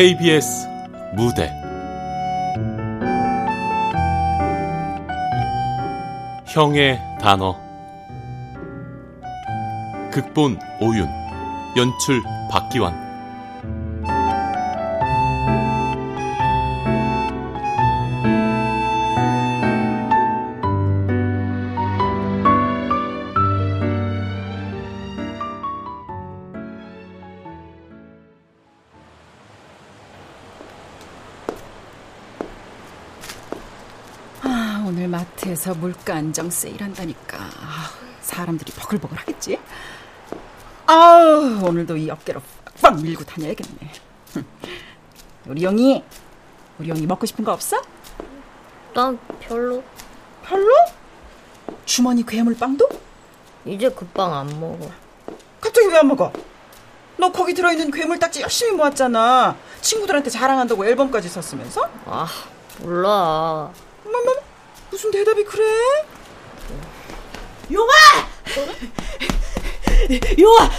KBS 무대. 형의 단어. 극본 오윤. 연출 박기환 마트에서 물가 안정 세일한다니까 사람들이 버글버글 하겠지? 아우 오늘도 이 어깨로 빡빡 밀고 다녀야겠네 우리 영희 우리 영희 먹고 싶은 거 없어? 난 별로 별로? 주머니 괴물빵도? 이제 그 빵 안 먹어 갑자기 왜 안 먹어? 너 거기 들어있는 괴물 딱지 열심히 모았잖아 친구들한테 자랑한다고 앨범까지 썼으면서? 아 몰라 무슨 대답이 그래? 용아! 용아!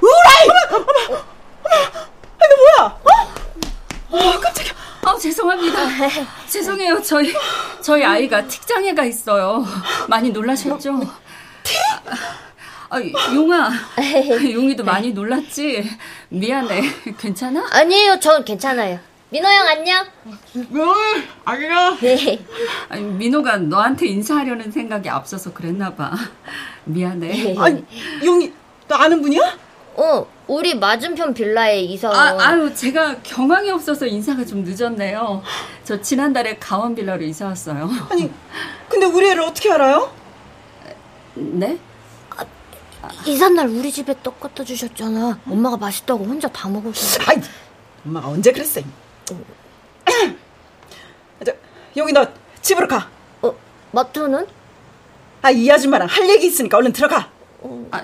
우라이! 어머, 어머, 어머, 아니 뭐야? 어? 어, 깜짝이야. 아, 죄송합니다. 죄송해요. 저희 저희 아이가 틱장애가 있어요. 많이 놀라셨죠? 틱? 아, 용아, 용이도 많이 놀랐지? 미안해. 괜찮아? 아니에요. 전 괜찮아요. 민호 형 안녕. 응, 안녕. 네. 아니, 민호가 너한테 인사하려는 생각이 앞서서 그랬나 봐. 미안해. 네. 아니, 용이 너 아는 분이야? 어, 우리 맞은편 빌라에 이사. 아, 아유, 제가 경황이 없어서 인사가 좀 늦었네요. 저 지난달에 강원 빌라로 이사 왔어요. 아니, 근데 우리 애를 어떻게 알아요? 네? 아, 이삿날 우리 집에 떡 갖다 주셨잖아. 엄마가 맛있다고 혼자 다 먹었어. 아이, 엄마가 언제 그랬어? 저, 여기 너 집으로 가. 어, 마트는? 아, 이 아줌마랑 할 얘기 있으니까 얼른 들어가. 어, 아,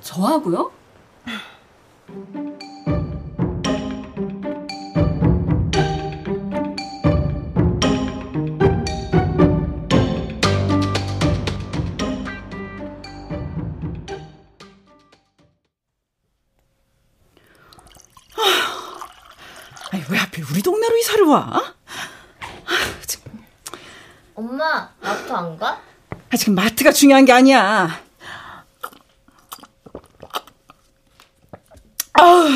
저하고요? 와? 엄마, 마트 안 가? 아, 지금 마트가 중요한 게 아니야. 아우,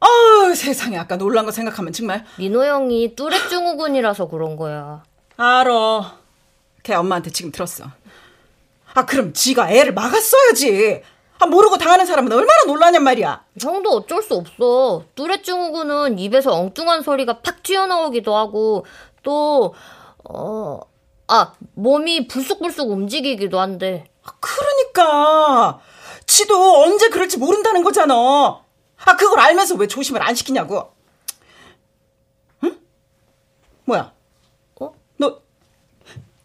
아우, 세상에. 아까 놀란 거 생각하면 정말. 민호 형이 뚜레 증후군이라서 그런 거야. 알어. 걔 엄마한테 지금 들었어. 아, 그럼 지가 애를 막았어야지. 아, 모르고 당하는 사람은 얼마나 놀라냔 말이야. 형도 어쩔 수 없어. 뚜레 증후군은 입에서 엉뚱한 소리가 팍 튀어나오기도 하고, 또, 어, 아, 몸이 불쑥불쑥 움직이기도 한데. 그러니까. 지도 언제 그럴지 모른다는 거잖아. 아, 그걸 알면서 왜 조심을 안 시키냐고. 응? 뭐야? 어? 너,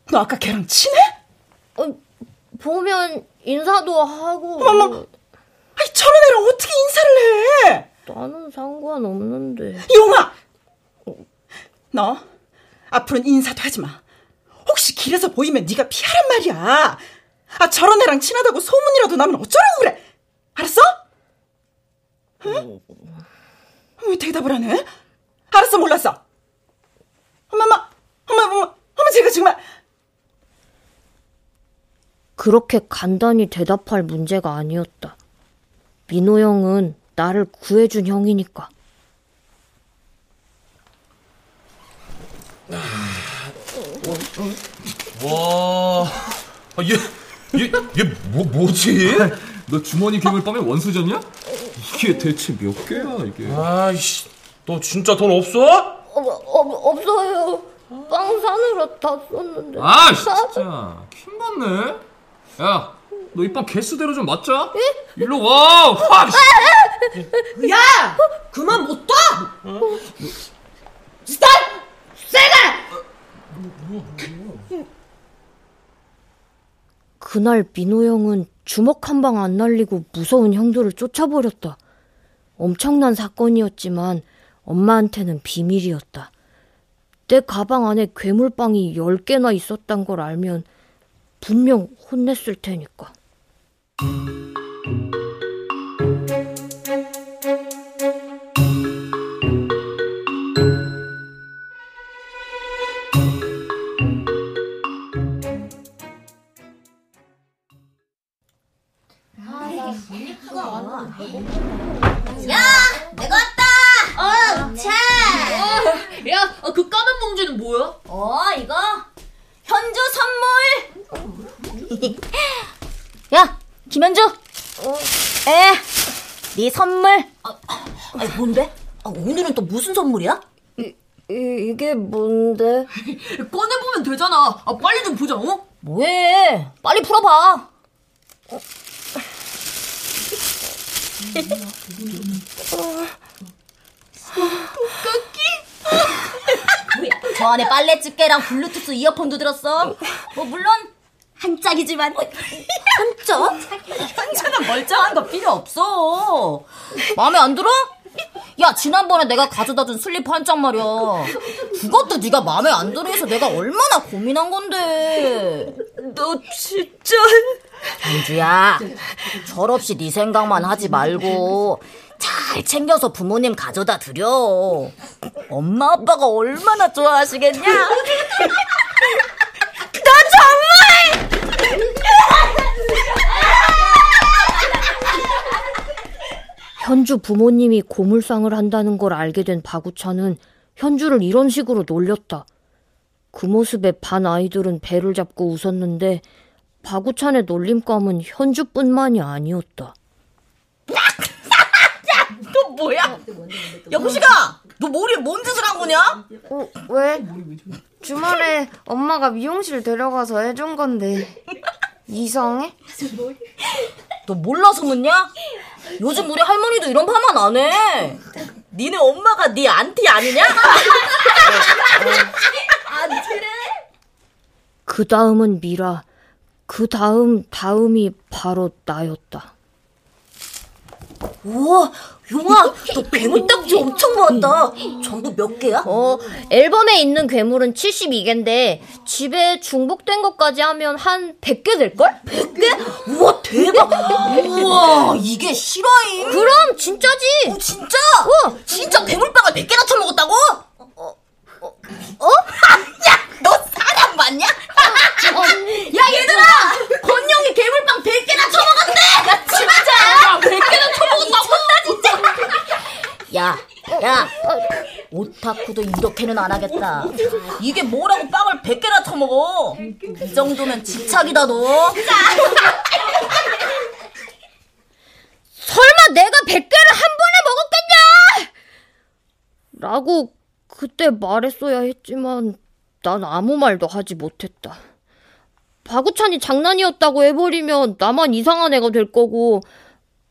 너 아까 걔랑 친해? 어, 보면 인사도 하고. 어머, 아니, 저런 애랑 어떻게 인사를 해? 나는 상관없는데. 용아! 너, 앞으로는 인사도 하지 마. 혹시 길에서 보이면 네가 피하란 말이야. 아 저런 애랑 친하다고 소문이라도 나면 어쩌라고 그래. 알았어? 응? 왜 대답을 안 해? 알았어 몰랐어. 엄마마, 엄마, 엄마, 엄마 제가 정말 그렇게 간단히 대답할 문제가 아니었다. 민호 형은 나를 구해준 형이니까. 와, 아, 얘, 얘, 얘 뭐, 뭐지? 너 주머니 괴물빵에 원수졌냐? 이게 대체 몇 개야, 이게? 아이씨, 너 진짜 돈 없어? 어, 어, 없어요. 빵 사느라 다 썼는데. 아, 진짜. 킹받네? 야, 너이빵 개수대로 좀 맞자? 예? 일로 와! 확! 야! 그만 못 둬! 어? 스탑! 세가! 그날 민호 형은 주먹 한 방 안 날리고 무서운 형들을 쫓아버렸다. 엄청난 사건이었지만 엄마한테는 비밀이었다. 내 가방 안에 괴물빵이 10개나 있었단 걸 알면 분명 혼냈을 테니까. 네 선물. 아, 아니, 뭔데? 아, 오늘은 또 무슨 선물이야? 이, 이, 이 게 뭔데? 꺼내보면 되잖아. 아, 빨리 좀 보자, 어? 뭐해? 빨리 풀어봐. 뭐야? 저 안에 빨래 집게랑 블루투스 이어폰도 들었어. 뭐 물론 한 짝이지만 한 짝? 현주는 멀쩡한 거 필요 없어. 마음에 안 들어? 야 지난번에 내가 가져다 준 슬리퍼 한 짝 말이야. 그것도 네가 마음에 안 들어 해서 내가 얼마나 고민한 건데. 너 진짜. 현주야, 철없이 네 생각만 하지 말고 잘 챙겨서 부모님 가져다 드려. 엄마 아빠가 얼마나 좋아하시겠냐? 나 정말! 현주 부모님이 고물상을 한다는 걸 알게 된 바구차는 현주를 이런 식으로 놀렸다. 그 모습에 반 아이들은 배를 잡고 웃었는데 바구찬의 놀림감은 현주뿐만이 아니었다. 너 뭐야? 야, 호시가! 너 머리에 뭔 짓을 한 거냐? 어, 왜? 주말에 엄마가 미용실 데려가서 해준 건데 이상해? 너 몰라서 묻냐? 요즘 우리 할머니도 이런 파마 안 해. 니네 엄마가 네 안티 아니냐? 안티래? 그 다음은 미라, 그 다음 다음이 바로 나였다. 우와, 용아, 너 괴물 딱지 엄청 모았다. 전부 몇 개야? 어, 앨범에 있는 괴물은 72개인데 집에 중복된 것까지 하면 한 100개 될걸? 100개? 우와, 대박! 우와, 이게 실화임? 그럼 진짜지! 어, 진짜? 어, 진짜 괴물빵을 100개나 처먹었다고? 어? 어? 어? 야, 너 사람 맞냐? 야, 얘들아! 권영이 괴물빵 100개나 처먹었대! 야, 진짜! 야, 100개나 처먹었다고? 나 진짜! 야, 야, 오타쿠도 이렇게는 안 하겠다. 이게 뭐라고 빵을 100개나 처먹어? 이 정도면 집착이다, 너. 설마 내가 100개를 한 번에 먹었겠냐! 라고 그때 말했어야 했지만 난 아무 말도 하지 못했다. 바구찬이 장난이었다고 해버리면 나만 이상한 애가 될 거고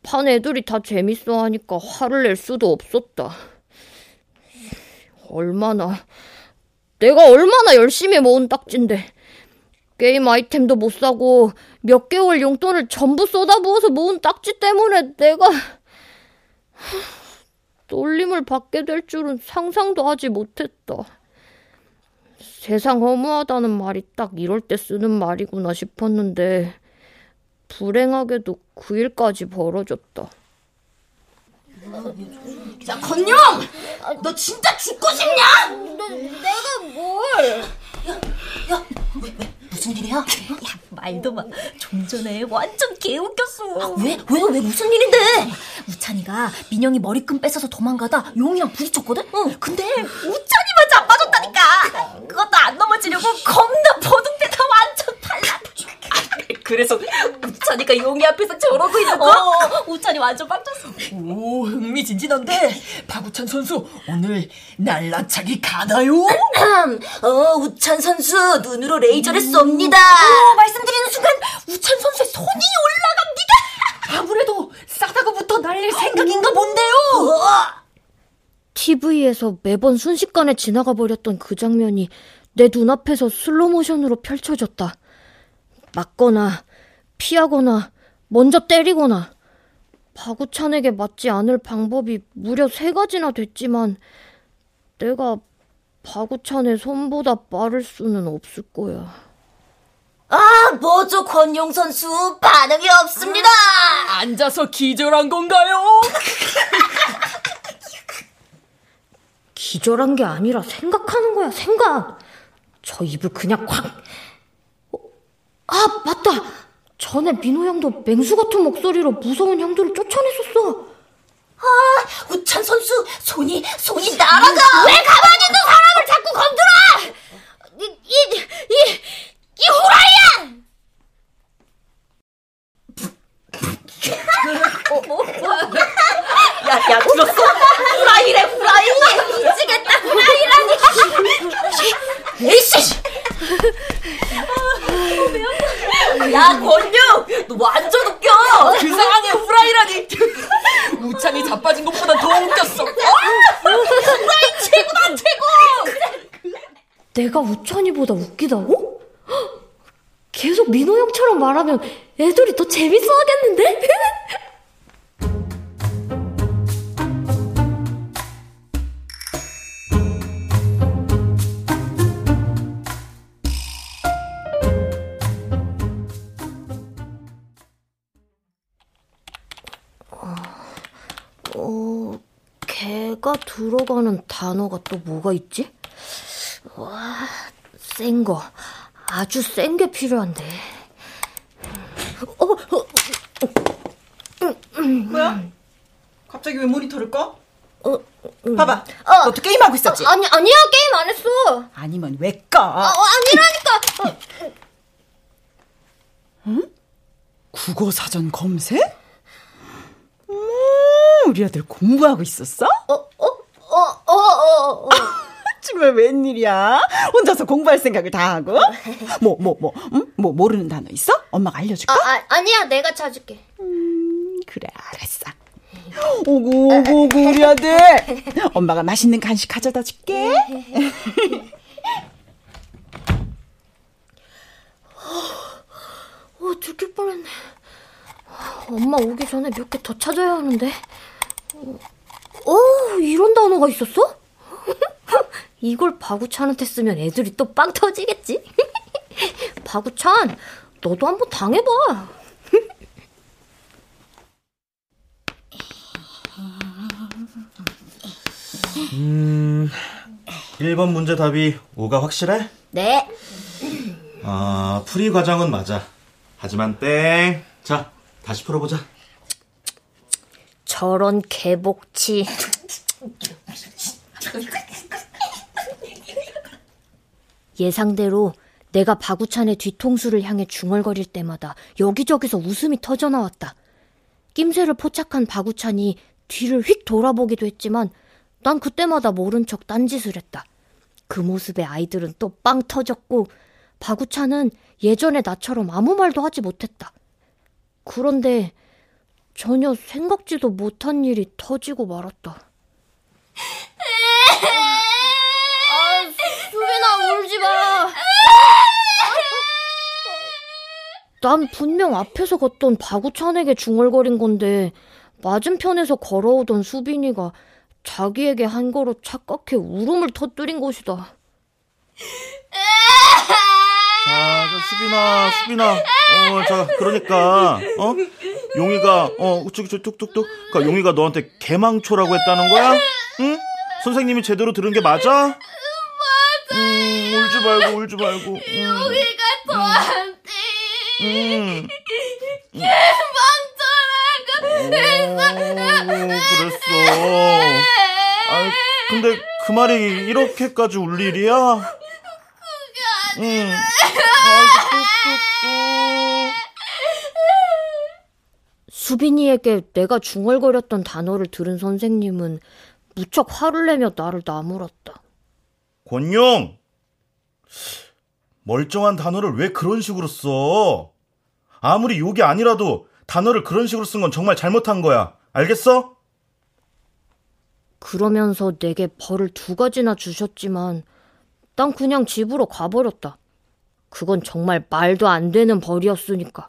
반 애들이 다 재밌어 하니까 화를 낼 수도 없었다. 얼마나 내가 얼마나 열심히 모은 딱지인데 게임 아이템도 못 사고 몇 개월 용돈을 전부 쏟아부어서 모은 딱지 때문에 내가 놀림을 받게 될 줄은 상상도 하지 못했다. 세상 허무하다는 말이 딱 이럴 때 쓰는 말이구나 싶었는데 불행하게도 그 일까지 벌어졌다. 야, 건영! 너 진짜 죽고 싶냐? 내가 뭘? 야, 왜, 왜, 무슨 일이야? 야, 말도 마. 좀 전에 완전 개웃겼어. 아, 왜? 왜? 왜 무슨 일인데? 우찬이가 민영이 머리끈 뺏어서 도망가다 용이랑 부딪혔거든? 응. 근데 우찬이만 자빠졌다니까. 그것도 안 넘어지려고 겁나 버둥대다 완전 달라. 그래서 우찬이가 용이 앞에서 저러고 있는 거. 어, 우찬이 완전 빡쳤어. 오, 흥미진진한데. 박우찬 선수, 오늘 날라차기 가나요? 어, 우찬 선수 눈으로 레이저를 쏩니다. 오, 말씀드리는 순간 우찬 선수의 손이 올라갑니다. 아무래도 싸다구부터 날릴 생각인가 본데요. TV에서 매번 순식간에 지나가 버렸던 그 장면이 내 눈앞에서 슬로모션으로 펼쳐졌다. 맞거나, 피하거나, 먼저 때리거나. 바구찬에게 맞지 않을 방법이 무려 세 가지나 됐지만, 내가 바구찬의 손보다 빠를 수는 없을 거야. 아, 뭐죠, 권용 선수? 반응이 없습니다. 앉아서 기절한 건가요? 기절한 게 아니라 생각하는 거야, 생각. 저 입을 그냥 확. 어, 아, 맞다. 전에 민호 형도 맹수 같은 목소리로 무서운 형들을 쫓아냈었어. 아, 우찬 선수 손이 손이 날아가. 왜 가만히 있는 사람을 자꾸 건드려! 이, 이, 이, 이 후라이야! 야, 야, 들었어? 후라이래, 후라이! 미치겠다, 후라이라니! 에이씨! 야, 권유! 너 완전 웃겨! 그 상황에 후라이라니. 우찬이 자빠진 것보다 더 웃겼어. 후라이 최고다, 최고! 내가 우천이보다 웃기다고? 헉, 계속 민호 형처럼 말하면 애들이 더 재밌어 하겠는데? 어, 개가 들어가는 단어가 또 뭐가 있지? 와, 센 거. 아주 센 게 필요한데. 어, 어, 뭐야? 갑자기 왜 모니터를 꺼? 어, 봐봐. 어. 너도 게임하고 있었지? 아, 아니, 아니야, 게임 안 했어. 아니면 왜 꺼? 어, 아니라니까. 국어 사전 검색? 음, 우리 아들 공부하고 있었어? 어, 어, 어, 어, 어, 어. 정말 웬일이야? 혼자서 공부할 생각을 다 하고? 뭐, 뭐, 뭐, 음? 뭐 모르는 단어 있어? 엄마가 알려줄까? 아, 아, 아니야, 내가 찾을게. 음, 그래, 알았어. 오구, 오구, 오구, 우리 아들. 엄마가 맛있는 간식 가져다 줄게. 어, 들킬 뻔했네. 엄마 오기 전에 몇 개 더 찾아야 하는데. 어, 이런 단어가 있었어? 이걸 바구찬한테 쓰면 애들이 또 빵 터지겠지? 바구찬, 너도 한번 당해봐. 음, 1번 문제 답이 5가 확실해? 네. 아, 풀이 과정은 맞아. 하지만 땡. 자, 다시 풀어보자. 저런 개복치. 예상대로 내가 바구찬의 뒤통수를 향해 중얼거릴 때마다 여기저기서 웃음이 터져나왔다. 낌새를 포착한 바구찬이 뒤를 휙 돌아보기도 했지만 난 그때마다 모른 척 딴짓을 했다. 그 모습에 아이들은 또 빵 터졌고 바구찬은 예전의 나처럼 아무 말도 하지 못했다. 그런데 전혀 생각지도 못한 일이 터지고 말았다. 아, 수빈아 울지 마. 난 분명 앞에서 걷던 바구찬에게 중얼거린 건데 맞은편에서 걸어오던 수빈이가 자기에게 한 거로 착각해 울음을 터뜨린 것이다. 자, 저 수빈아, 수빈아. 어, 자, 그러니까, 어? 용이가, 어, 우쭈쭈 뚝뚝뚝. 그니까 용이가 너한테 개망초라고 했다는 거야? 응? 선생님이 제대로 들은 게 맞아? 맞아. 음, 울지 말고, 울지 말고. 음, 용이가 저한테 음. 개망초라고 오, 그랬어. 아이, 근데 그 말이 이렇게까지 울 일이야? 응. 수빈이에게 내가 중얼거렸던 단어를 들은 선생님은 무척 화를 내며 나를 나무랐다. 권용! 멀쩡한 단어를 왜 그런 식으로 써? 아무리 욕이 아니라도 단어를 그런 식으로 쓴 건 정말 잘못한 거야. 알겠어? 그러면서 내게 벌을 두 가지나 주셨지만 난 그냥 집으로 가버렸다. 그건 정말 말도 안 되는 벌이었으니까.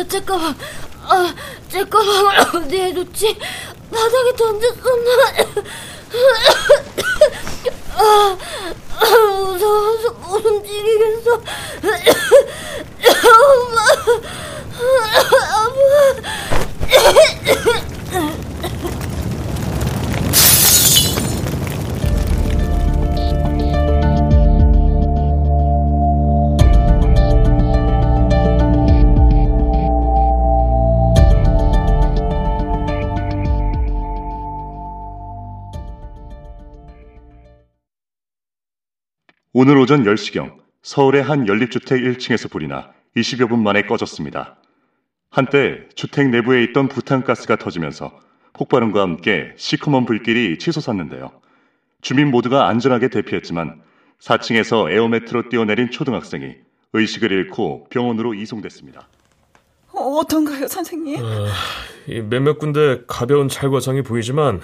아 맞다 제 가방. 아제 가방을 어디에 뒀지? 바닥에 던졌었나? 아, 무서워서 못 움직이겠어. 오늘 오전 10시경 서울의 한 연립주택 1층에서 불이 나 20여 분 만에 꺼졌습니다. 한때 주택 내부에 있던 부탄가스가 터지면서 폭발음과 함께 시커먼 불길이 치솟았는데요. 주민 모두가 안전하게 대피했지만 4층에서 에어매트로 뛰어내린 초등학생이 의식을 잃고 병원으로 이송됐습니다. 어, 어떤가요, 선생님? 어, 몇몇 군데 가벼운 찰과상이 보이지만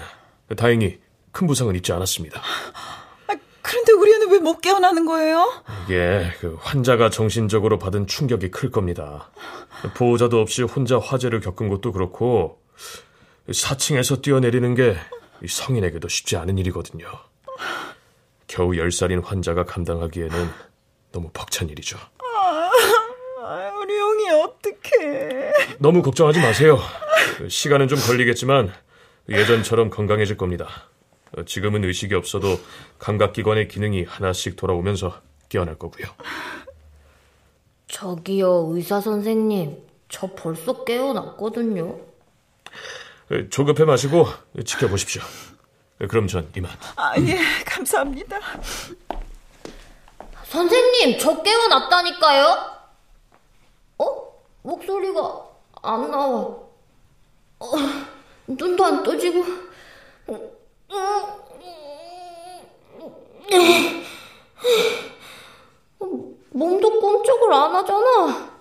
다행히 큰 부상은 입지 않았습니다. 아, 그런데 우리 는왜못 깨어나는 거예요? 이게 그 환자가 정신적으로 받은 충격이 클 겁니다. 보호자도 없이 혼자 화재를 겪은 것도 그렇고 4층에서 뛰어내리는 게 성인에게도 쉽지 않은 일이거든요. 겨우 10살인 환자가 감당하기에는 너무 벅찬 일이죠. 아, 우리 용이 어떡해. 너무 걱정하지 마세요. 시간은 좀 걸리겠지만 예전처럼 건강해질 겁니다. 지금은 의식이 없어도 감각기관의 기능이 하나씩 돌아오면서 깨어날 거고요. 저기요, 의사 선생님. 저 벌써 깨어났거든요. 조급해 마시고 지켜보십시오. 그럼 전 이만. 아, 예, 감사합니다. 선생님, 저 깨어났다니까요? 어? 목소리가 안 나와. 어, 눈도 안 떠지고. 몸도 꼼짝을 안 하잖아.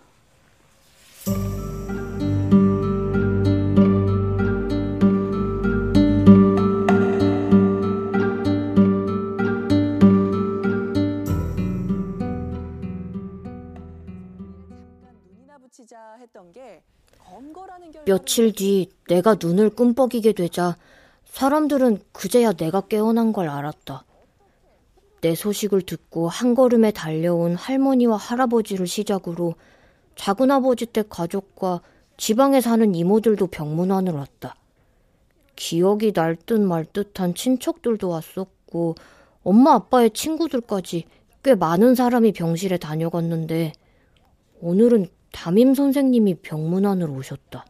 며칠 뒤 내가 눈을 끔뻑이게 되자 사람들은 그제야 내가 깨어난 걸 알았다. 내 소식을 듣고 한 걸음에 달려온 할머니와 할아버지를 시작으로 작은아버지 댁 가족과 지방에 사는 이모들도 병문안을 왔다. 기억이 날 듯 말 듯한 친척들도 왔었고 엄마 아빠의 친구들까지 꽤 많은 사람이 병실에 다녀갔는데 오늘은 담임 선생님이 병문안으로 오셨다.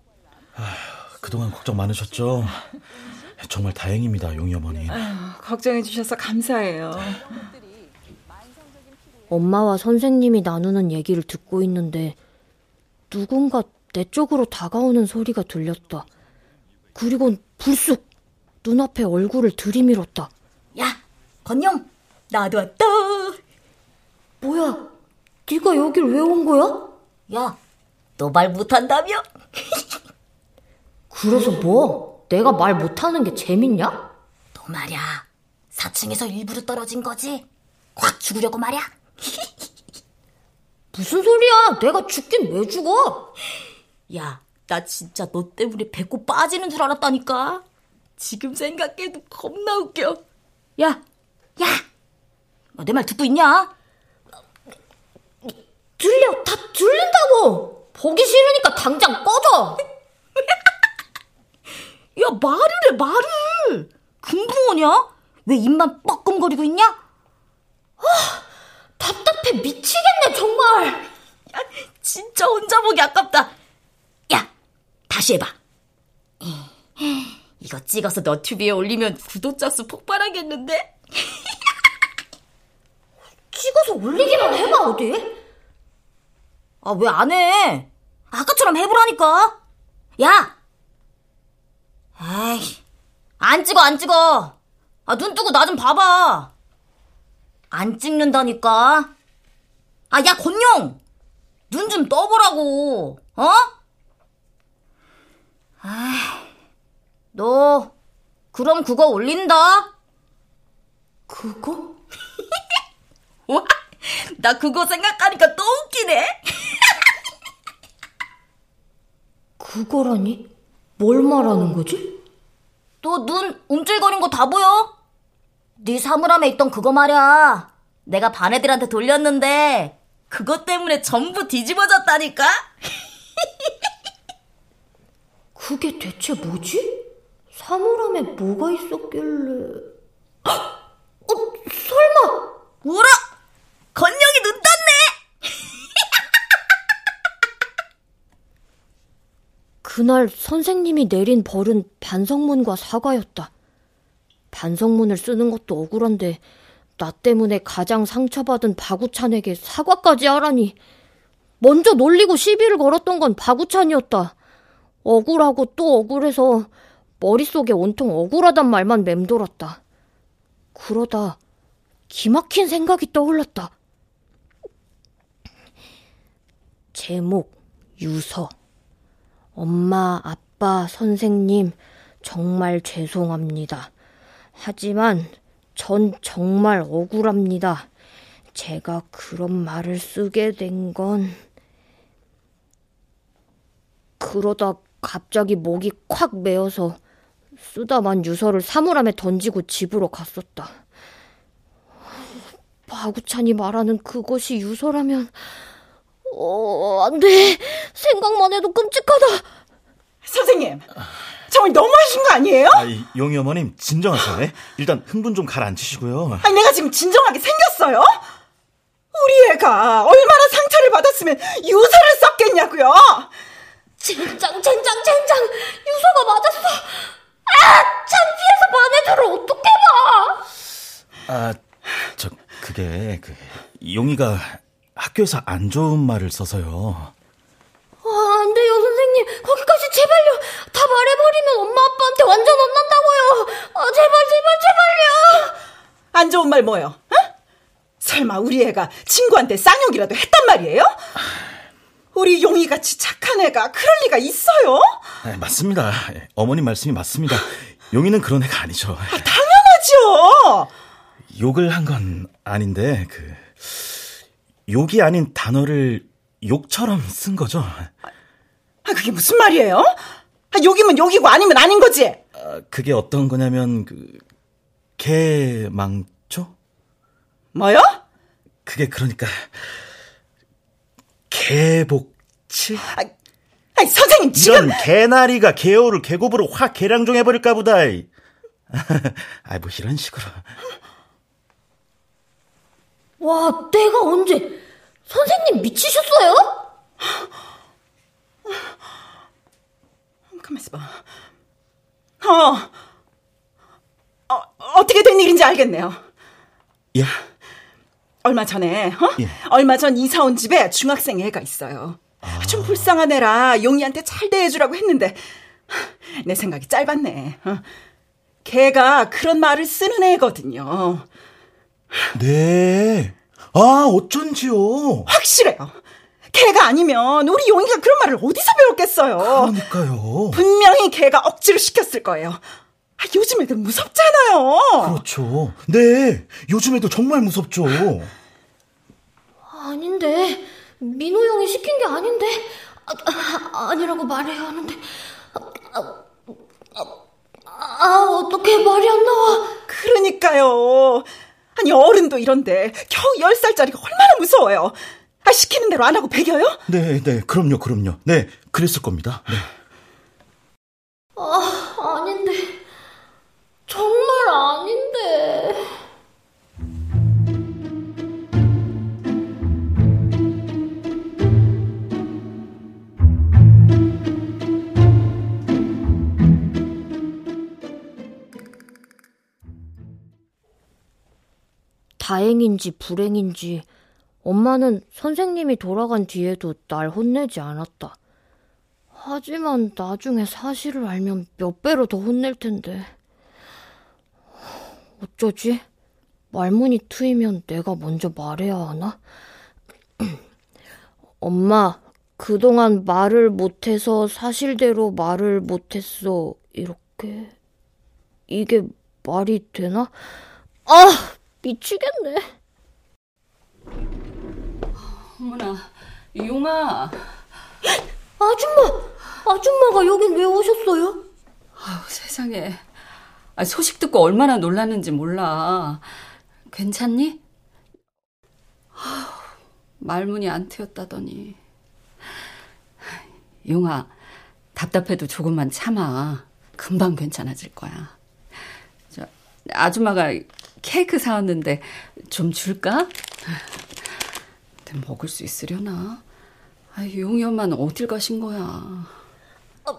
아휴, 그동안 걱정 많으셨죠? 정말 다행입니다, 용이 어머니. 걱정해 주셔서 감사해요. 엄마와 선생님이 나누는 얘기를 듣고 있는데 누군가 내 쪽으로 다가오는 소리가 들렸다. 그리곤 불쑥 눈앞에 얼굴을 들이밀었다. 야, 건영, 나도 왔다. 뭐야? 네가 여길 왜 온 거야? 야, 너 말 못한다며? 그래서 뭐? 내가 말 못하는 게 재밌냐? 너 말야, 4층에서 일부러 떨어진 거지? 확 죽으려고 말야? 무슨 소리야? 내가 죽긴 왜 죽어? 야, 나 진짜 너 때문에 배꼽 빠지는 줄 알았다니까. 지금 생각해도 겁나 웃겨. 야, 야! 내 말 듣고 있냐? 들려, 다 들린다고! 보기 싫으니까 당장 꺼져! 야, 말을 해, 말을! 금붕어냐? 왜 입만 뻐끔거리고 있냐? 아, 답답해 미치겠네, 정말! 야, 진짜 혼자 보기 아깝다. 야, 다시 해봐. 이거 찍어서 너튜브에 올리면 구독자 수 폭발하겠는데? 찍어서 올리기만 해봐, 어디? 아, 왜 안 해? 아까처럼 해보라니까. 야! 에이, 안 찍어, 안 찍어. 아, 눈 뜨고 나 좀 봐봐. 안 찍는다니까. 아, 야, 권용! 눈 좀 떠보라고, 어? 아, 너, 그럼 그거 올린다? 그거? 와, 나 그거 생각하니까 또 웃기네. 그거라니? 뭘 말하는 거지? 너 눈 움찔거린 거 다 보여? 네 사물함에 있던 그거 말이야. 내가 반 애들한테 돌렸는데 그것 때문에 전부 뒤집어졌다니까? 그게 대체 뭐지? 사물함에 뭐가 있었길래... 어, 설마! 뭐라? 건영이 눈 떴네! 그날 선생님이 내린 벌은 반성문과 사과였다. 반성문을 쓰는 것도 억울한데 나 때문에 가장 상처받은 바구찬에게 사과까지 하라니. 먼저 놀리고 시비를 걸었던 건 바구찬이었다. 억울하고 또 억울해서 머릿속에 온통 억울하단 말만 맴돌았다. 그러다 기막힌 생각이 떠올랐다. 제목, 유서. 엄마, 아빠, 선생님, 정말 죄송합니다. 하지만 전 정말 억울합니다. 제가 그런 말을 쓰게 된 건, 그러다 갑자기 목이 콱 메어서 쓰다만 유서를 사물함에 던지고 집으로 갔었다. 바구찬이 말하는 그것이 유서라면, 어, 안 돼. 생각만 해도 끔찍하다. 선생님, 정말 너무하신 거 아니에요? 아, 용희 어머님 진정하세요. 네? 일단 흥분 좀 가라앉히시고요. 아니 내가 지금 진정하게 생겼어요? 우리 애가 얼마나 상처를 받았으면 유서를 썼겠냐고요? 젠장, 젠장, 젠장. 유서가 맞았어. 아, 창피해서 반애들을 어떻게 봐? 아, 저 그게 그 용이가 학교에서 안 좋은 말을 써서요. 아, 안 돼요, 선생님. 거기까지 제발요. 다 말해버리면 엄마 아빠한테 완전 혼난다고요. 아, 제발, 제발, 제발요. 안 좋은 말 뭐요? 어? 설마 우리 애가 친구한테 쌍욕이라도 했단 말이에요? 우리 용이같이 착한 애가 그럴 리가 있어요? 네, 맞습니다. 어머님 말씀이 맞습니다. 용이는 그런 애가 아니죠. 아, 당연하죠. 욕을 한 건 아닌데 그 욕이 아닌 단어를 욕처럼 쓴 거죠. 아, 그게 무슨 말이에요? 아, 욕이면 욕이고 아니면 아닌 거지. 아, 그게 어떤 거냐면 그 개망초? 뭐요? 그게 그러니까 개복치? 아, 아니, 선생님 지금 이런 개나리가 개호를 계곡으로 확 개량종 해버릴까 보다. 아, 뭐 이런 식으로. 와, 내가 언제 선생님 미치셨어요? 가만 있어 봐. 어, 어, 어떻게 된 일인지 알겠네요. 예? 얼마 전에, 어? 예. 얼마 전 이사 온 집에 중학생 애가 있어요. 좀 불쌍한 애라 용이한테 잘 대해주라고 했는데, 내 생각이 짧았네. 어? 걔가 그런 말을 쓰는 애거든요. 네. 아, 어쩐지요. 확실해요. 걔가 아니면 우리 용이가 그런 말을 어디서 배웠겠어요. 그러니까요. 분명히 걔가 억지로 시켰을 거예요. 아, 요즘 애들 무섭잖아요. 그렇죠. 네. 요즘 애도 정말 무섭죠. 아닌데. 민호 형이 시킨 게 아닌데. 아, 아, 아 니라고 말해야 하는데. 아, 아, 아, 어떻게 말이 안 나와. 그러니까요. 아니, 어른도 이런데 겨우 10살짜리가 얼마나 무서워요. 아, 시키는 대로 안 하고 배겨요? 네, 네. 그럼요, 그럼요. 네. 그랬을 겁니다. 네. 아, 아닌데. 정말 아닌데. 다행인지 불행인지 엄마는 선생님이 돌아간 뒤에도 날 혼내지 않았다. 하지만 나중에 사실을 알면 몇 배로 더 혼낼 텐데. 어쩌지? 말문이 트이면 내가 먼저 말해야 하나? 엄마, 그동안 말을 못해서 사실대로 말을 못했어. 이렇게. 이게 말이 되나? 아! 미치겠네. 어머나, 용아. 아줌마! 아줌마가 여긴 왜 오셨어요? 아우, 세상에. 아, 소식 듣고 얼마나 놀랐는지 몰라. 괜찮니? 말문이 안 트였다더니. 용아, 답답해도 조금만 참아. 금방 괜찮아질 거야. 저, 아줌마가 케이크 사왔는데 좀 줄까? 먹을 수 있으려나? 아, 용이 엄마는 어딜 가신 거야? 어,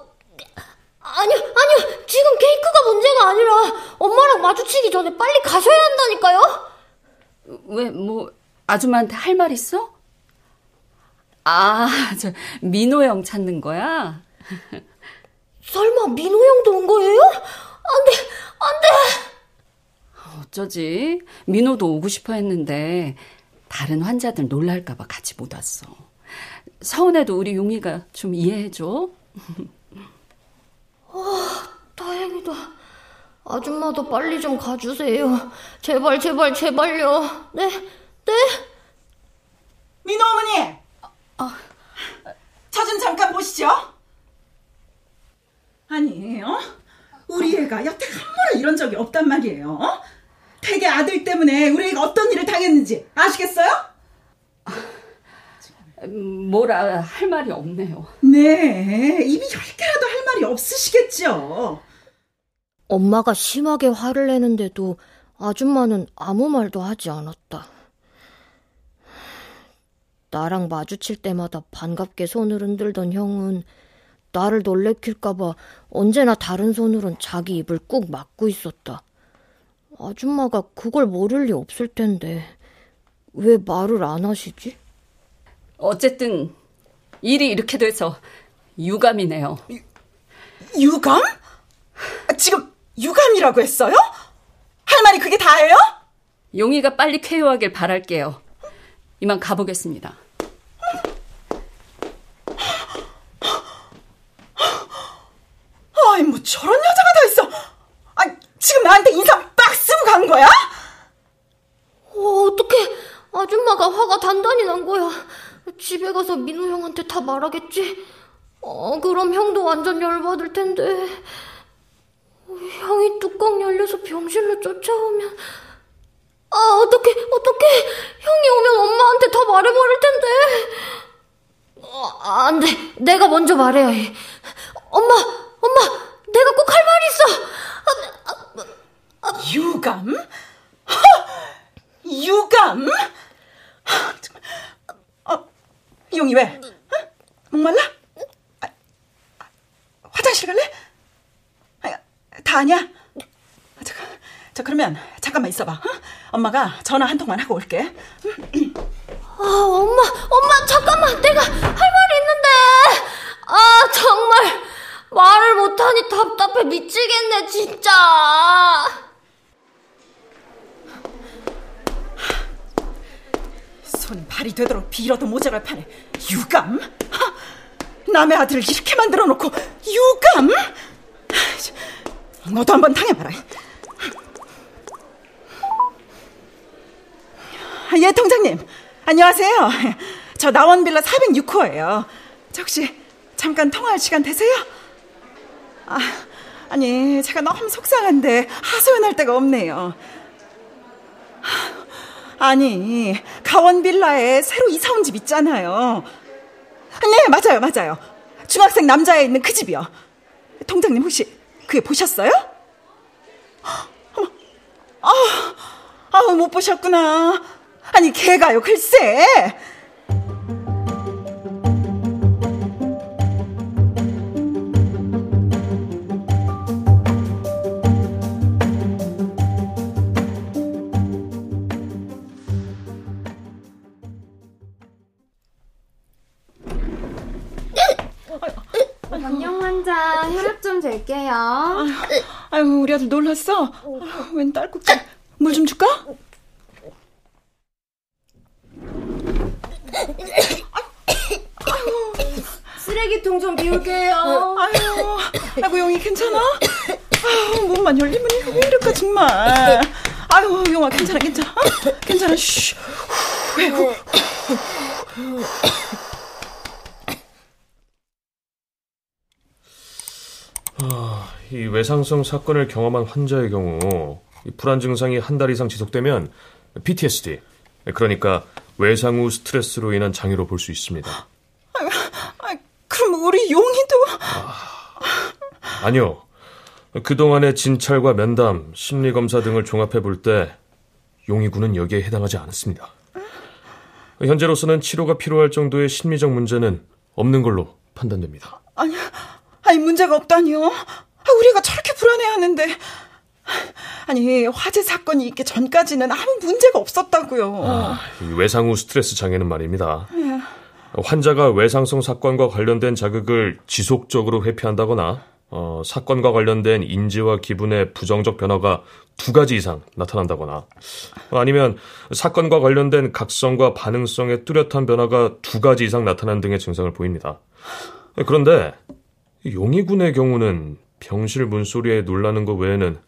아니요, 아니요. 지금 케이크가 문제가 아니라 엄마랑 마주치기 전에 빨리 가셔야 한다니까요. 왜, 뭐, 아줌마한테 할 말 있어? 아, 저, 민호 형 찾는 거야? 설마 민호 형도 온 거예요? 안 돼, 안 돼! 어쩌지? 민호도 오고 싶어 했는데, 다른 환자들 놀랄까봐 같이 못 왔어. 서운해도 우리 용이가 좀 이해해줘. 아, 다행이다. 아줌마도 빨리 좀 가주세요. 제발, 제발, 제발요. 네, 네? 민호 어머니! 어, 저좀 잠깐 보시죠. 아니, 어? 우리 애가 여태 한 번도 이런 적이 없단 말이에요. 어? 댁의 아들 때문에 우리 애가 어떤 일을 당했는지 아시겠어요? 뭐라 할 말이 없네요. 네, 입이 열 개라도 할 말이 없으시겠죠. 엄마가 심하게 화를 내는데도 아줌마는 아무 말도 하지 않았다. 나랑 마주칠 때마다 반갑게 손을 흔들던 형은 나를 놀래킬까봐 언제나 다른 손으론 자기 입을 꾹 막고 있었다. 아줌마가 그걸 모를 리 없을 텐데 왜 말을 안 하시지? 어쨌든 일이 이렇게 돼서 유감이네요. 유, 유감? 지금 유감이라고 했어요? 할 말이 그게 다예요? 용이가 빨리 쾌유하길 바랄게요. 이만 가보겠습니다. 아이 뭐 저런 여자가 다 있어. 아 지금 나한테 인사 빡 쓰고 간 거야? 어, 어떡해. 아줌마가 화가 단단히 난 거야. 집에 가서 민우 형한테 다 말하겠지? 어, 그럼 형도 완전 열받을 텐데. 형이 뚜껑 열려서 병실로 쫓아오면. 아, 어떡해, 어떡해. 형이 오면 엄마한테 다 말해버릴 텐데. 어, 안 돼. 내가 먼저 말해야 해. 엄마, 엄마, 내가 꼭 할 말이 있어. 아, 아, 아, 유감? 유감? 어, 용이 왜? 어? 목말라? 아, 화장실 갈래? 아, 다 아니야? 자, 자, 그러면 잠깐만 있어봐. 어? 엄마가 전화 한 통만 하고 올게. 아, 엄마, 엄마, 잠깐만. 내가 할 말이 있는데. 아, 정말. 말을 못하니 답답해 미치겠네, 진짜. 손 발이 되도록 빌어도 모자랄 판에 유감? 하, 남의 아들을 이렇게 만들어 놓고 유감? 너도 한번 당해봐라. 예, 통장님. 안녕하세요. 저 나원빌라 406호예요. 저 혹시 잠깐 통화할 시간 되세요? 아, 아니, 제가 너무 속상한데 하소연할 데가 없네요. 아니, 가원 빌라에 새로 이사 온 집 있잖아요. 네, 맞아요, 맞아요. 중학생 남자애 있는 그 집이요. 통장님 혹시 그게 보셨어요? 어머, 아, 아, 못 보셨구나. 아니, 걔가요, 글쎄. 낼게요. 아유, 우리 아들 놀랐어? 웬 딸꾹질. 물 좀 줄까? 쓰레기통 좀 비울게요. 아유, 아이고, 용이 괜찮아? 아유, 몸만 열리면 왜 이럴까, 정말. 아유, 용아, 괜찮아, 괜찮아. 어? 괜찮아, 쉬. 후, 이 외상성 사건을 경험한 환자의 경우 불안 증상이 한 달 이상 지속되면 PTSD, 그러니까 외상 후 스트레스로 인한 장애로 볼 수 있습니다. 아, 아, 그럼 우리 용이도 아, 니요 그동안의 진찰과 면담, 심리 검사 등을 종합해 볼 때 용의 군은 여기에 해당하지 않았습니다. 현재로서는 치료가 필요할 정도의 심리적 문제는 없는 걸로 판단됩니다. 아니, 아니 문제가 없다니요. 아, 우리가 저렇게 불안해하는데 아니 화재 사건이 있기 전까지는 아무 문제가 없었다고요. 아, 외상 후 스트레스 장애는 말입니다. 예. 환자가 외상성 사건과 관련된 자극을 지속적으로 회피한다거나 어, 사건과 관련된 인지와 기분의 부정적 변화가 두 가지 이상 나타난다거나 아니면 사건과 관련된 각성과 반응성의 뚜렷한 변화가 두 가지 이상 나타난 등의 증상을 보입니다. 그런데 용의군의 경우는 병실 문소리에 놀라는 것 외에는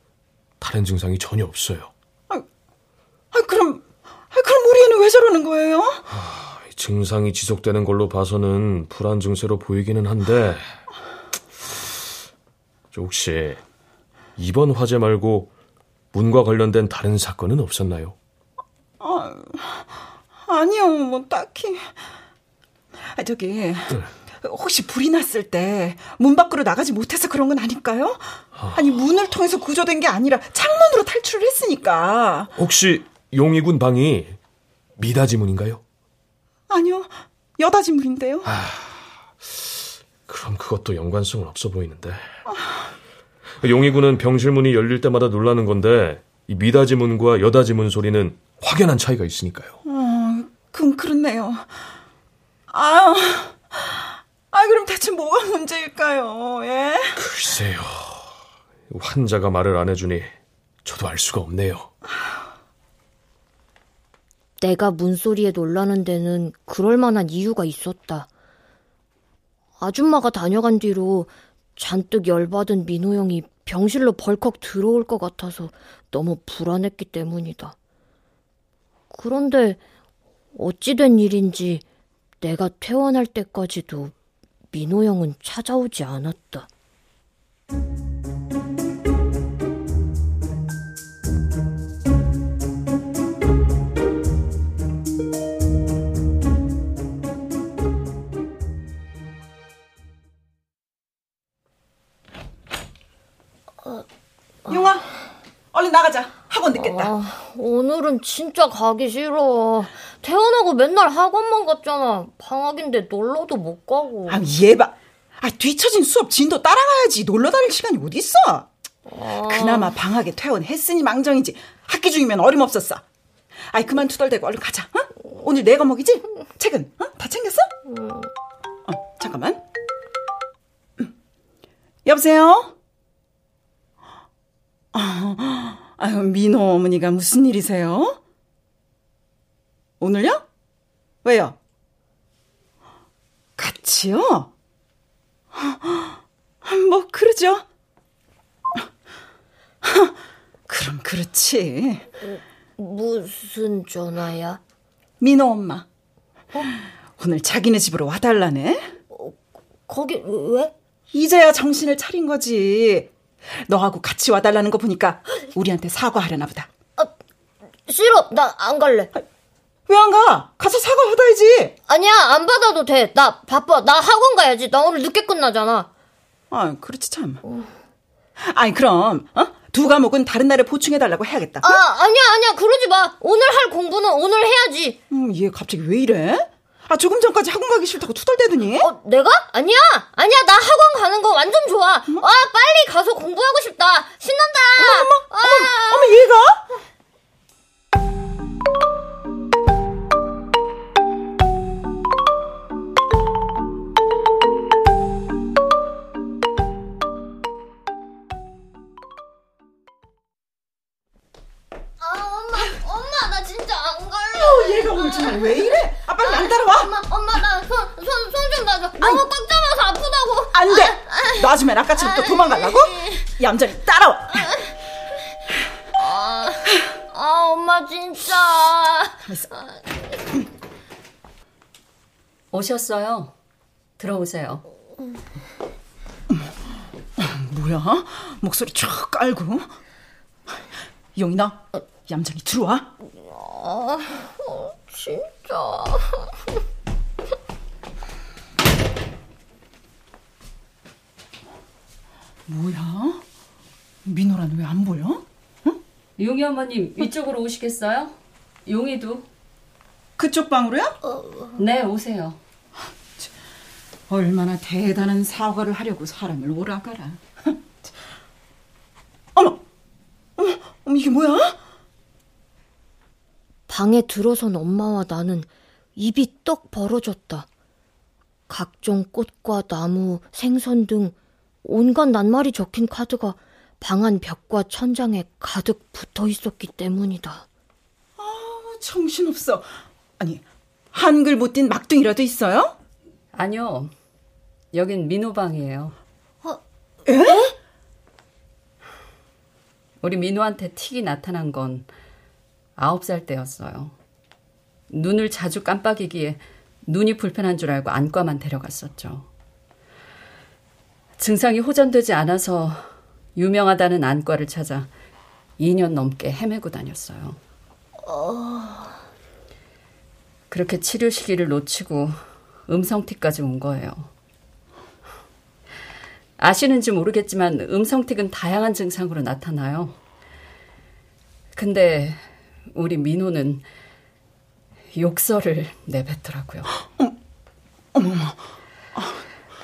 다른 증상이 전혀 없어요. 아, 아 그럼 아, 그럼 우리 애는 왜 저러는 거예요? 아, 증상이 지속되는 걸로 봐서는 불안 증세로 보이기는 한데 혹시 이번 화재 말고 문과 관련된 다른 사건은 없었나요? 아, 아니요, 뭐 딱히. 아, 저기 네. 혹시 불이 났을 때 문 밖으로 나가지 못해서 그런 건 아닐까요? 아니 문을 통해서 구조된 게 아니라 창문으로 탈출을 했으니까. 혹시 용의군 방이 미닫이 문인가요? 아니요, 여닫이 문인데요. 아, 그럼 그것도 연관성은 없어 보이는데. 아... 용의군은 병실 문이 열릴 때마다 놀라는 건데 이 미닫이 문과 여닫이 문 소리는 확연한 차이가 있으니까요. 어, 그럼 그렇네요. 아. 아, 그럼 대체 뭐가 문제일까요? 예? 글쎄요. 환자가 말을 안 해주니 저도 알 수가 없네요. 내가 문소리에 놀라는 데는 그럴 만한 이유가 있었다. 아줌마가 다녀간 뒤로 잔뜩 열받은 민호 형이 병실로 벌컥 들어올 것 같아서 너무 불안했기 때문이다. 그런데 어찌된 일인지 내가 퇴원할 때까지도 민호 형은 찾아오지 않았다. 아, 오늘은 진짜 가기 싫어. 태어나고 맨날 학원만 갔잖아. 방학인데 놀러도 못 가고. 아, 얘 봐. 아, 뒤처진 수업 진도 따라가야지. 놀러 다닐 시간이 어딨어? 아... 그나마 방학에 퇴원했으니 망정이지. 학기 중이면 어림없었어. 아이, 그만 투덜대고 얼른 가자. 어? 오늘 내 과목이지? 책은? 어? 다 챙겼어? 어, 잠깐만. 여보세요? 아, 아유, 민호 어머니가 무슨 일이세요? 오늘요? 왜요? 같이요? 뭐, 그러죠. 그럼 그렇지. 무슨 전화야? 민호 엄마. 어? 오늘 자기네 집으로 와달라네. 어, 거기 왜? 이제야 정신을 차린 거지. 너하고 같이 와달라는 거 보니까 우리한테 사과하려나 보다. 아, 싫어. 나 안 갈래. 아, 왜안 가? 가서 사과 받아야지. 아니야, 안 받아도 돼. 나 바빠. 나 학원 가야지. 나 오늘 늦게 끝나잖아. 아, 그렇지 참. 어. 아니, 그럼, 어? 두 과목은 다른 날에 보충해 달라고 해야겠다. 아, 아니야, 아니야. 그러지 마. 오늘 할 공부는 오늘 해야지. 음, 얘 갑자기 왜 이래? 아, 조금 전까지 학원 가기 싫다고 투덜대더니? 어, 내가? 아니야! 아니야, 나 학원 가는 거 완전 좋아. 어? 아, 빨리 가서 공부하고 싶다. 신난다! 어머, 어머, 아. 어머, 어머, 얘가? 얘가 놔줘. 너무 꽉 잡아서 아프다고. 안 돼. 아, 놔주면 아까처럼 또 도망가려고? 얌전히 따라와. 아, 아 엄마 진짜. 오셨어요. 들어오세요. 뭐야? 목소리 쫙 깔고. 용이나, 얌전히 들어와. 아, 진짜. 뭐야? 민호란 왜 안 보여? 응? 용이 어머님 이쪽으로 오시겠어요? 용이도 그쪽 방으로요? 네 오세요. 얼마나 대단한 사과를 하려고 사람을 오라가라. 어머, 어머, 어머 이게 뭐야? 방에 들어선 엄마와 나는 입이 떡 벌어졌다. 각종 꽃과 나무, 생선 등 온갖 낱말이 적힌 카드가 방 안 벽과 천장에 가득 붙어 있었기 때문이다. 아, 정신없어. 아니, 한글 못 띈 막둥이라도 있어요? 아니요. 여긴 민호 방이에요. 어, 에? 우리 민호한테 틱이 나타난 건 아홉 살 때였어요. 눈을 자주 깜빡이기에 눈이 불편한 줄 알고 안과만 데려갔었죠. 증상이 호전되지 않아서 유명하다는 안과를 찾아 2년 넘게 헤매고 다녔어요. 그렇게 치료 시기를 놓치고 음성틱까지 온 거예요. 아시는지 모르겠지만 음성틱은 다양한 증상으로 나타나요. 근데 우리 민호는 욕설을 내뱉더라고요. 어머머.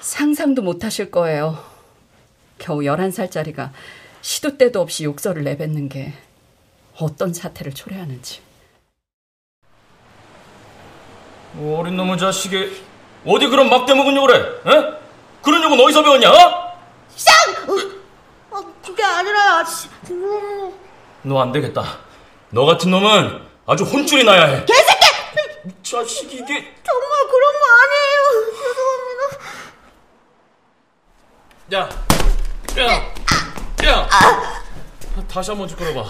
상상도 못 하실 거예요. 겨우 11살짜리가 시도 때도 없이 욕설을 내뱉는 게 어떤 사태를 초래하는지. 어린 놈의 자식이 어디 그런 막대 먹은 욕을 해? 에? 그런 욕은 어디서 배웠냐? 어? 쌍! 어, 그게 아니라 너 안 되겠다. 너 같은 놈은 아주 혼쭐이 나야 해. 개새끼! 이 자식 이게 정말 그런 거 아니에요. 죄송합니다. 야, 야, 야. 다시 한번 좀 끌어봐.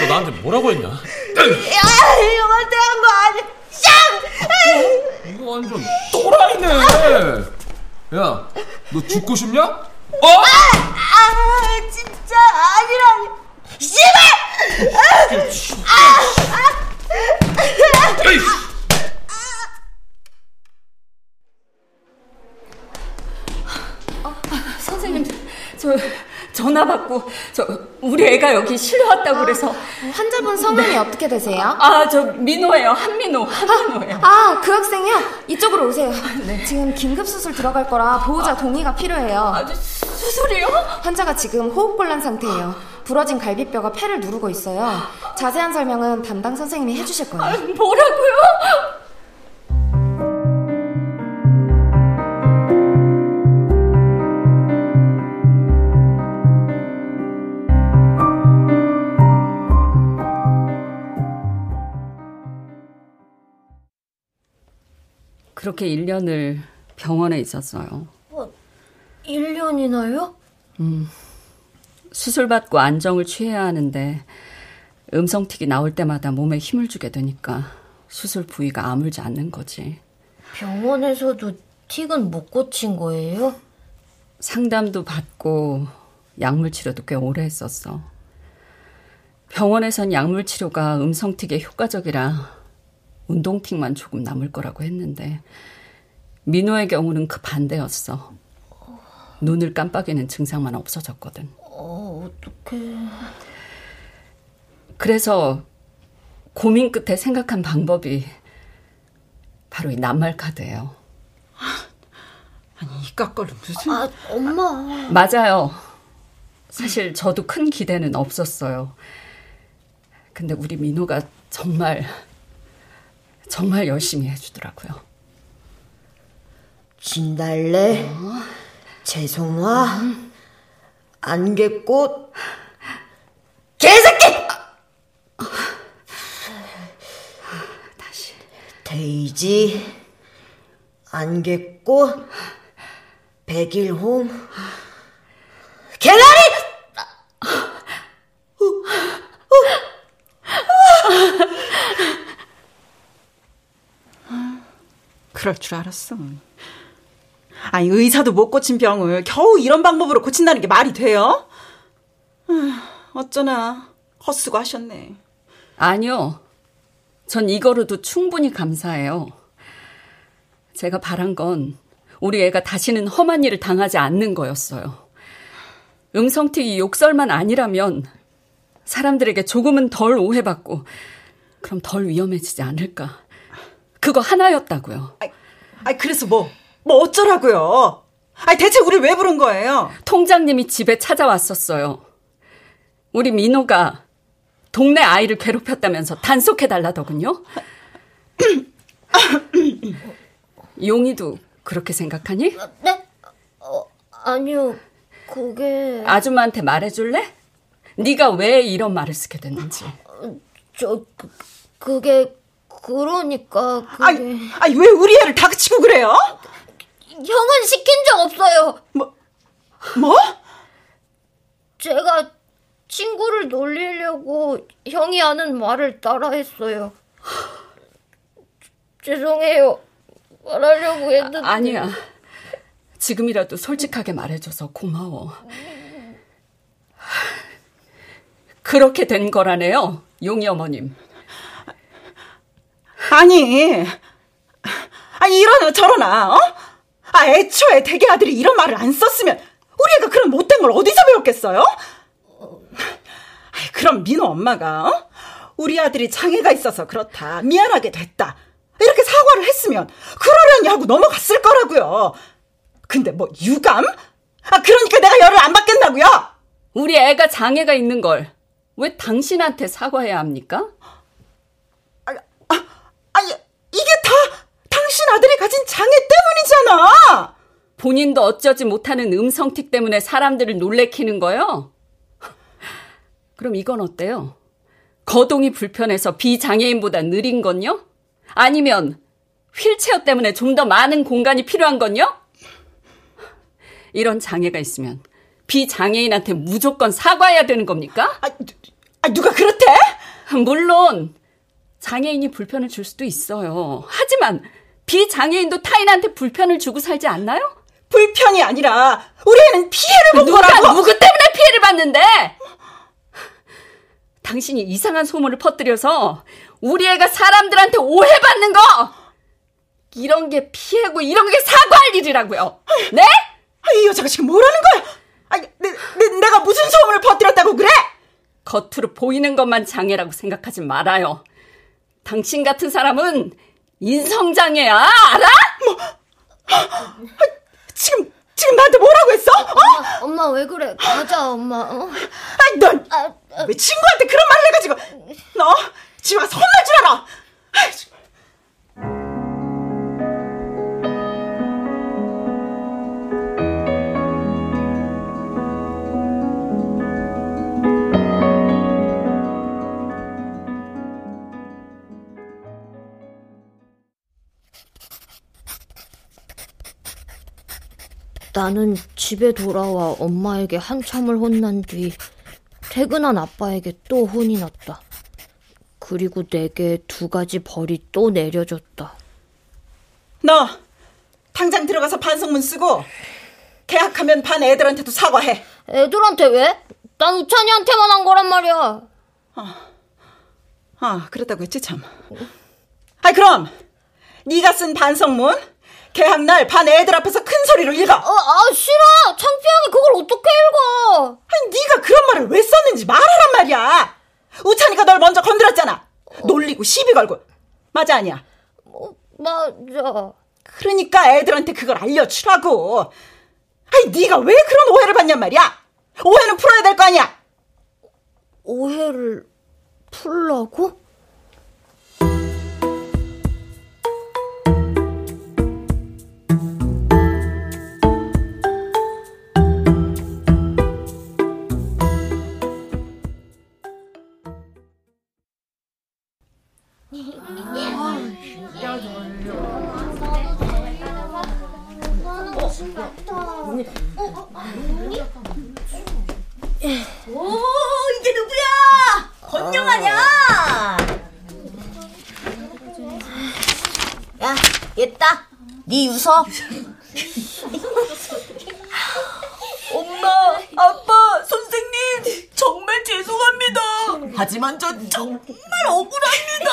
너 나한테 뭐라고 했냐? 야, 형한테 한 거 아니야. 쌍! 이거 완전 또라이네. 야, 너 죽고 싶냐? 어? 아, 아, 진짜 아니라. 씨발! 아, 아, 에이! 선생님, 저 전화 받고 저 우리 애가 여기 실려왔다고 그래서 환자분 성함이 어떻게 되세요? 아, 저 민호예요. 한민호. 한민호예요. 아, 그 학생이요? 이쪽으로 오세요. 지금 긴급 수술 들어갈 거라 보호자 동의가 필요해요. 아, 수술이요? 환자가 지금 호흡곤란 상태예요. 부러진 갈비뼈가 폐를 누르고 있어요. 자세한 설명은 담당 선생님이 해주실 거예요. 아, 뭐라고요? 그렇게 1년을 병원에 있었어요. 어, 1년이나요? 음, 수술받고 안정을 취해야 하는데 음성틱이 나올 때마다 몸에 힘을 주게 되니까 수술 부위가 아물지 않는 거지. 병원에서도 틱은 못 고친 거예요? 상담도 받고 약물 치료도 꽤 오래 했었어. 병원에선 약물 치료가 음성틱에 효과적이라 운동틱만 조금 남을 거라고 했는데 민호의 경우는 그 반대였어. 눈을 깜빡이는 증상만 없어졌거든. 어, 어떡해. 그래서 고민 끝에 생각한 방법이 바로 이 낱말 카드예요. 아니 이 깎걸로 무슨? 아 엄마. 맞아요. 사실 저도 큰 기대는 없었어요. 근데 우리 민호가 정말 정말 열심히 해주더라고요. 진달래, 어? 재송화, 음. 안개꽃, 개새끼! 다시. 데이지, 안개꽃, 백일홍, 개나리! 그럴 줄 알았어. 아니, 의사도 못 고친 병을 겨우 이런 방법으로 고친다는 게 말이 돼요? 어쩌나, 헛수고 하셨네. 아니요. 전 이거로도 충분히 감사해요. 제가 바란 건 우리 애가 다시는 험한 일을 당하지 않는 거였어요. 음성틱이 욕설만 아니라면 사람들에게 조금은 덜 오해받고 그럼 덜 위험해지지 않을까. 그거 하나였다고요. 아이, 아이 그래서 뭐, 뭐 어쩌라고요? 아니, 대체 우리 왜 부른 거예요? 통장님이 집에 찾아왔었어요. 우리 민호가 동네 아이를 괴롭혔다면서 단속해달라더군요. 용이도 그렇게 생각하니? 네? 어, 아니요. 그게 아줌마한테 말해줄래? 네가 왜 이런 말을 쓰게 됐는지. 저 그, 그게 그러니까 그게 아니, 아니 왜 우리 애를 다그치고 그래요? 형은 시킨 적 없어요. 뭐? 뭐? 제가 친구를 놀리려고 형이 하는 말을 따라했어요. 죄송해요. 말하려고 했는데. 아, 아니야. 지금이라도 솔직하게 말해줘서 고마워. 그렇게 된 거라네요, 용이 어머님. 아니, 아니 이러나 저러나, 어? 아 애초에 대개 아들이 이런 말을 안 썼으면 우리 애가 그런 못된 걸 어디서 배웠겠어요? 그럼 민호 엄마가 어? 우리 아들이 장애가 있어서 그렇다 미안하게 됐다 이렇게 사과를 했으면 그러려니 하고 넘어갔을 거라고요. 근데 뭐 유감? 아 그러니까 내가 열을 안 받겠다고요? 우리 애가 장애가 있는 걸 왜 당신한테 사과해야 합니까? 아니, 아, 아니 이게 다 당신 아들이 가진 장애 때문이잖아. 본인도 어쩌지 못하는 음성틱 때문에 사람들을 놀래키는 거요? 그럼 이건 어때요? 거동이 불편해서 비장애인보다 느린 건요? 아니면 휠체어 때문에 좀 더 많은 공간이 필요한 건요? 이런 장애가 있으면 비장애인한테 무조건 사과해야 되는 겁니까? 아, 아 누가 그렇대? 물론 장애인이 불편을 줄 수도 있어요. 하지만 비장애인도 타인한테 불편을 주고 살지 않나요? 불편이 아니라 우리 애는 피해를 본 누가, 거라고. 누구 때문에 피해를 받는데? 당신이 이상한 소문을 퍼뜨려서 우리 애가 사람들한테 오해받는 거 이런 게 피해고 이런 게 사과할 일이라고요. 네? 아, 이 여자가 지금 뭐라는 거야? 아니, 내, 내, 내가 무슨 소문을 퍼뜨렸다고 그래? 겉으로 보이는 것만 장애라고 생각하지 말아요. 당신 같은 사람은 인성장애야, 알아? 뭐, 아, 지금, 지금 나한테 뭐라고 했어? 어? 엄마, 엄마 왜 그래? 가자, 엄마. 어? 아니, 넌, 아, 아, 왜 친구한테 그런 말을 해가지고, 너, 집에 와서 나는 집에 돌아와 엄마에게 한참을 혼난 뒤 퇴근한 아빠에게 또 혼이 났다. 그리고 내게 두 가지 벌이 또 내려졌다. 너 당장 들어가서 반성문 쓰고 계약하면 반 애들한테도 사과해. 애들한테 왜? 난 우찬이한테만 한 거란 말이야. 아, 아 그랬다고 했지 참. 아 그럼 네가 쓴 반성문 개학날 반 애들 앞에서 큰 소리로 읽어. 어, 아 싫어. 창피하게 그걸 어떻게 읽어? 아니 네가 그런 말을 왜 썼는지 말하란 말이야. 우찬이가 널 먼저 건드렸잖아. 어. 놀리고 시비 걸고. 맞아 아니야? 어, 맞아. 그러니까 애들한테 그걸 알려주라고. 아니 네가 왜 그런 오해를 받냔 말이야. 오해는 풀어야 될 거 아니야. 오해를 풀라고? 오, 이게 누구야? 건영 아냐? 야, 얘따. 네 유서. 엄마, 아빠, 선생님, 정말 죄송합니다. 하지만 저 정말 억울합니다.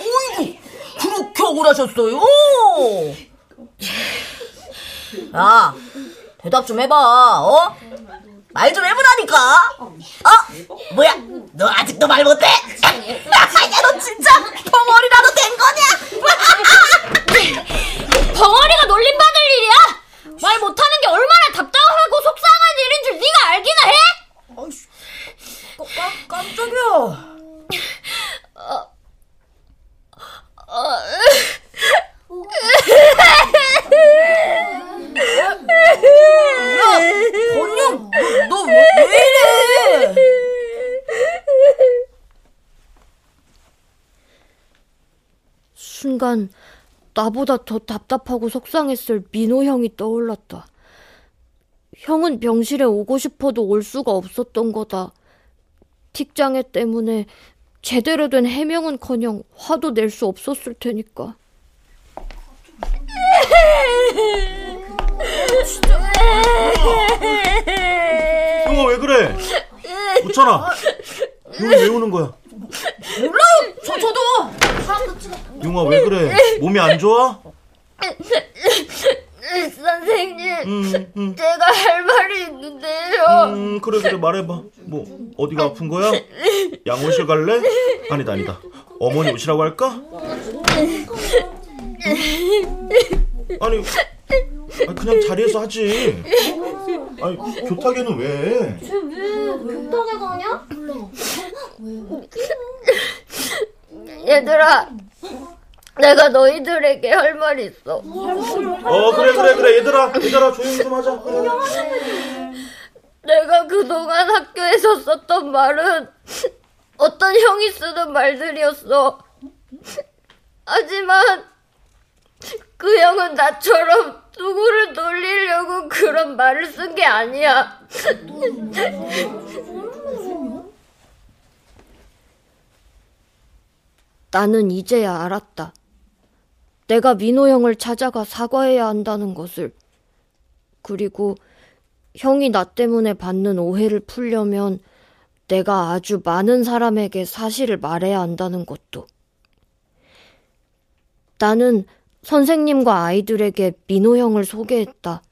어이구, 그렇게 억울하셨어요? 야, 대답 좀 해봐, 어? 말 좀 해보라니까. 어? 뭐야? 너 아직도 말 못해? 야, 너 진짜 벙어리라도 된 거냐? 벙어리가 놀림받을 일이야? 말 못하는 게 얼마나 답답하고 속상한 일인 줄 네가 알기나 해? 깜, 깜짝이야. 어, 어, 야, 건영, 너 왜 이래? 순간 나보다 더 답답하고 속상했을 민호 형이 떠올랐다. 형은 병실에 오고 싶어도 올 수가 없었던 거다. 틱장애 때문에 제대로 된 해명은 커녕 화도 낼 수 없었을 테니까. 용아 왜 그래? 웃잖아. 용이 왜 우는 거야? 몰라요, 저, 저도. 용아 왜 그래? 몸이 안 좋아? 선생님, 음, 음. 제가 할 말이 있는데요. 음 그래 그래 말해봐. 뭐 어디가 아픈 거야? 양호실 갈래? 아니다 아니다. 어머니 오시라고 할까? 아니 아니, 그냥 자리에서 하지. 아니 교탁에는 왜? 교탁에 가냐? 얘들아, 내가 너희들에게 할 말이 있어. 어 그래 그래 그래 얘들아 얘들아 조용히 좀 하자. 그래. 내가 그동안 학교에서 썼던 말은 어떤 형이 쓰는 말들이었어. 하지만 그 형은 나처럼 누구를 놀리려고 그런 말을 쓴 게 아니야. 나는 이제야 알았다. 내가 민호 형을 찾아가 사과해야 한다는 것을. 그리고 형이 나 때문에 받는 오해를 풀려면 내가 아주 많은 사람에게 사실을 말해야 한다는 것도. 나는 선생님과 아이들에게 민호 형을 소개했다.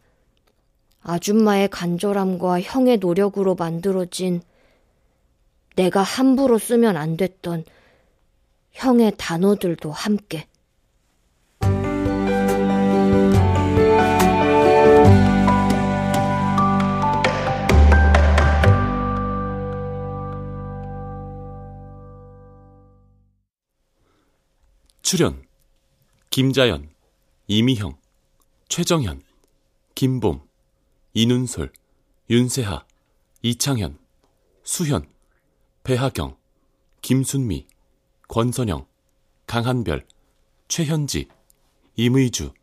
아줌마의 간절함과 형의 노력으로 만들어진 내가 함부로 쓰면 안 됐던 형의 단어들도 함께. 출연 김자연, 이미형, 최정현, 김봄, 이눈솔, 윤세하, 이창현, 수현, 배하경, 김순미, 권선영, 강한별, 최현지, 임의주,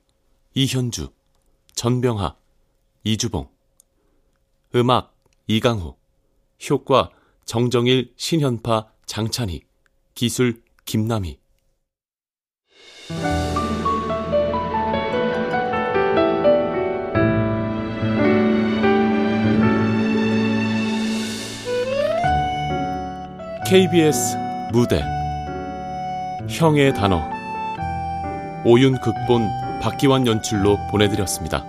이현주, 전병하, 이주봉. 음악 이강호. 효과 정정일, 신현파, 장찬희. 기술 김남희 KBS 무대 형의 단어 오윤 극본 박기환 연출로 보내드렸습니다.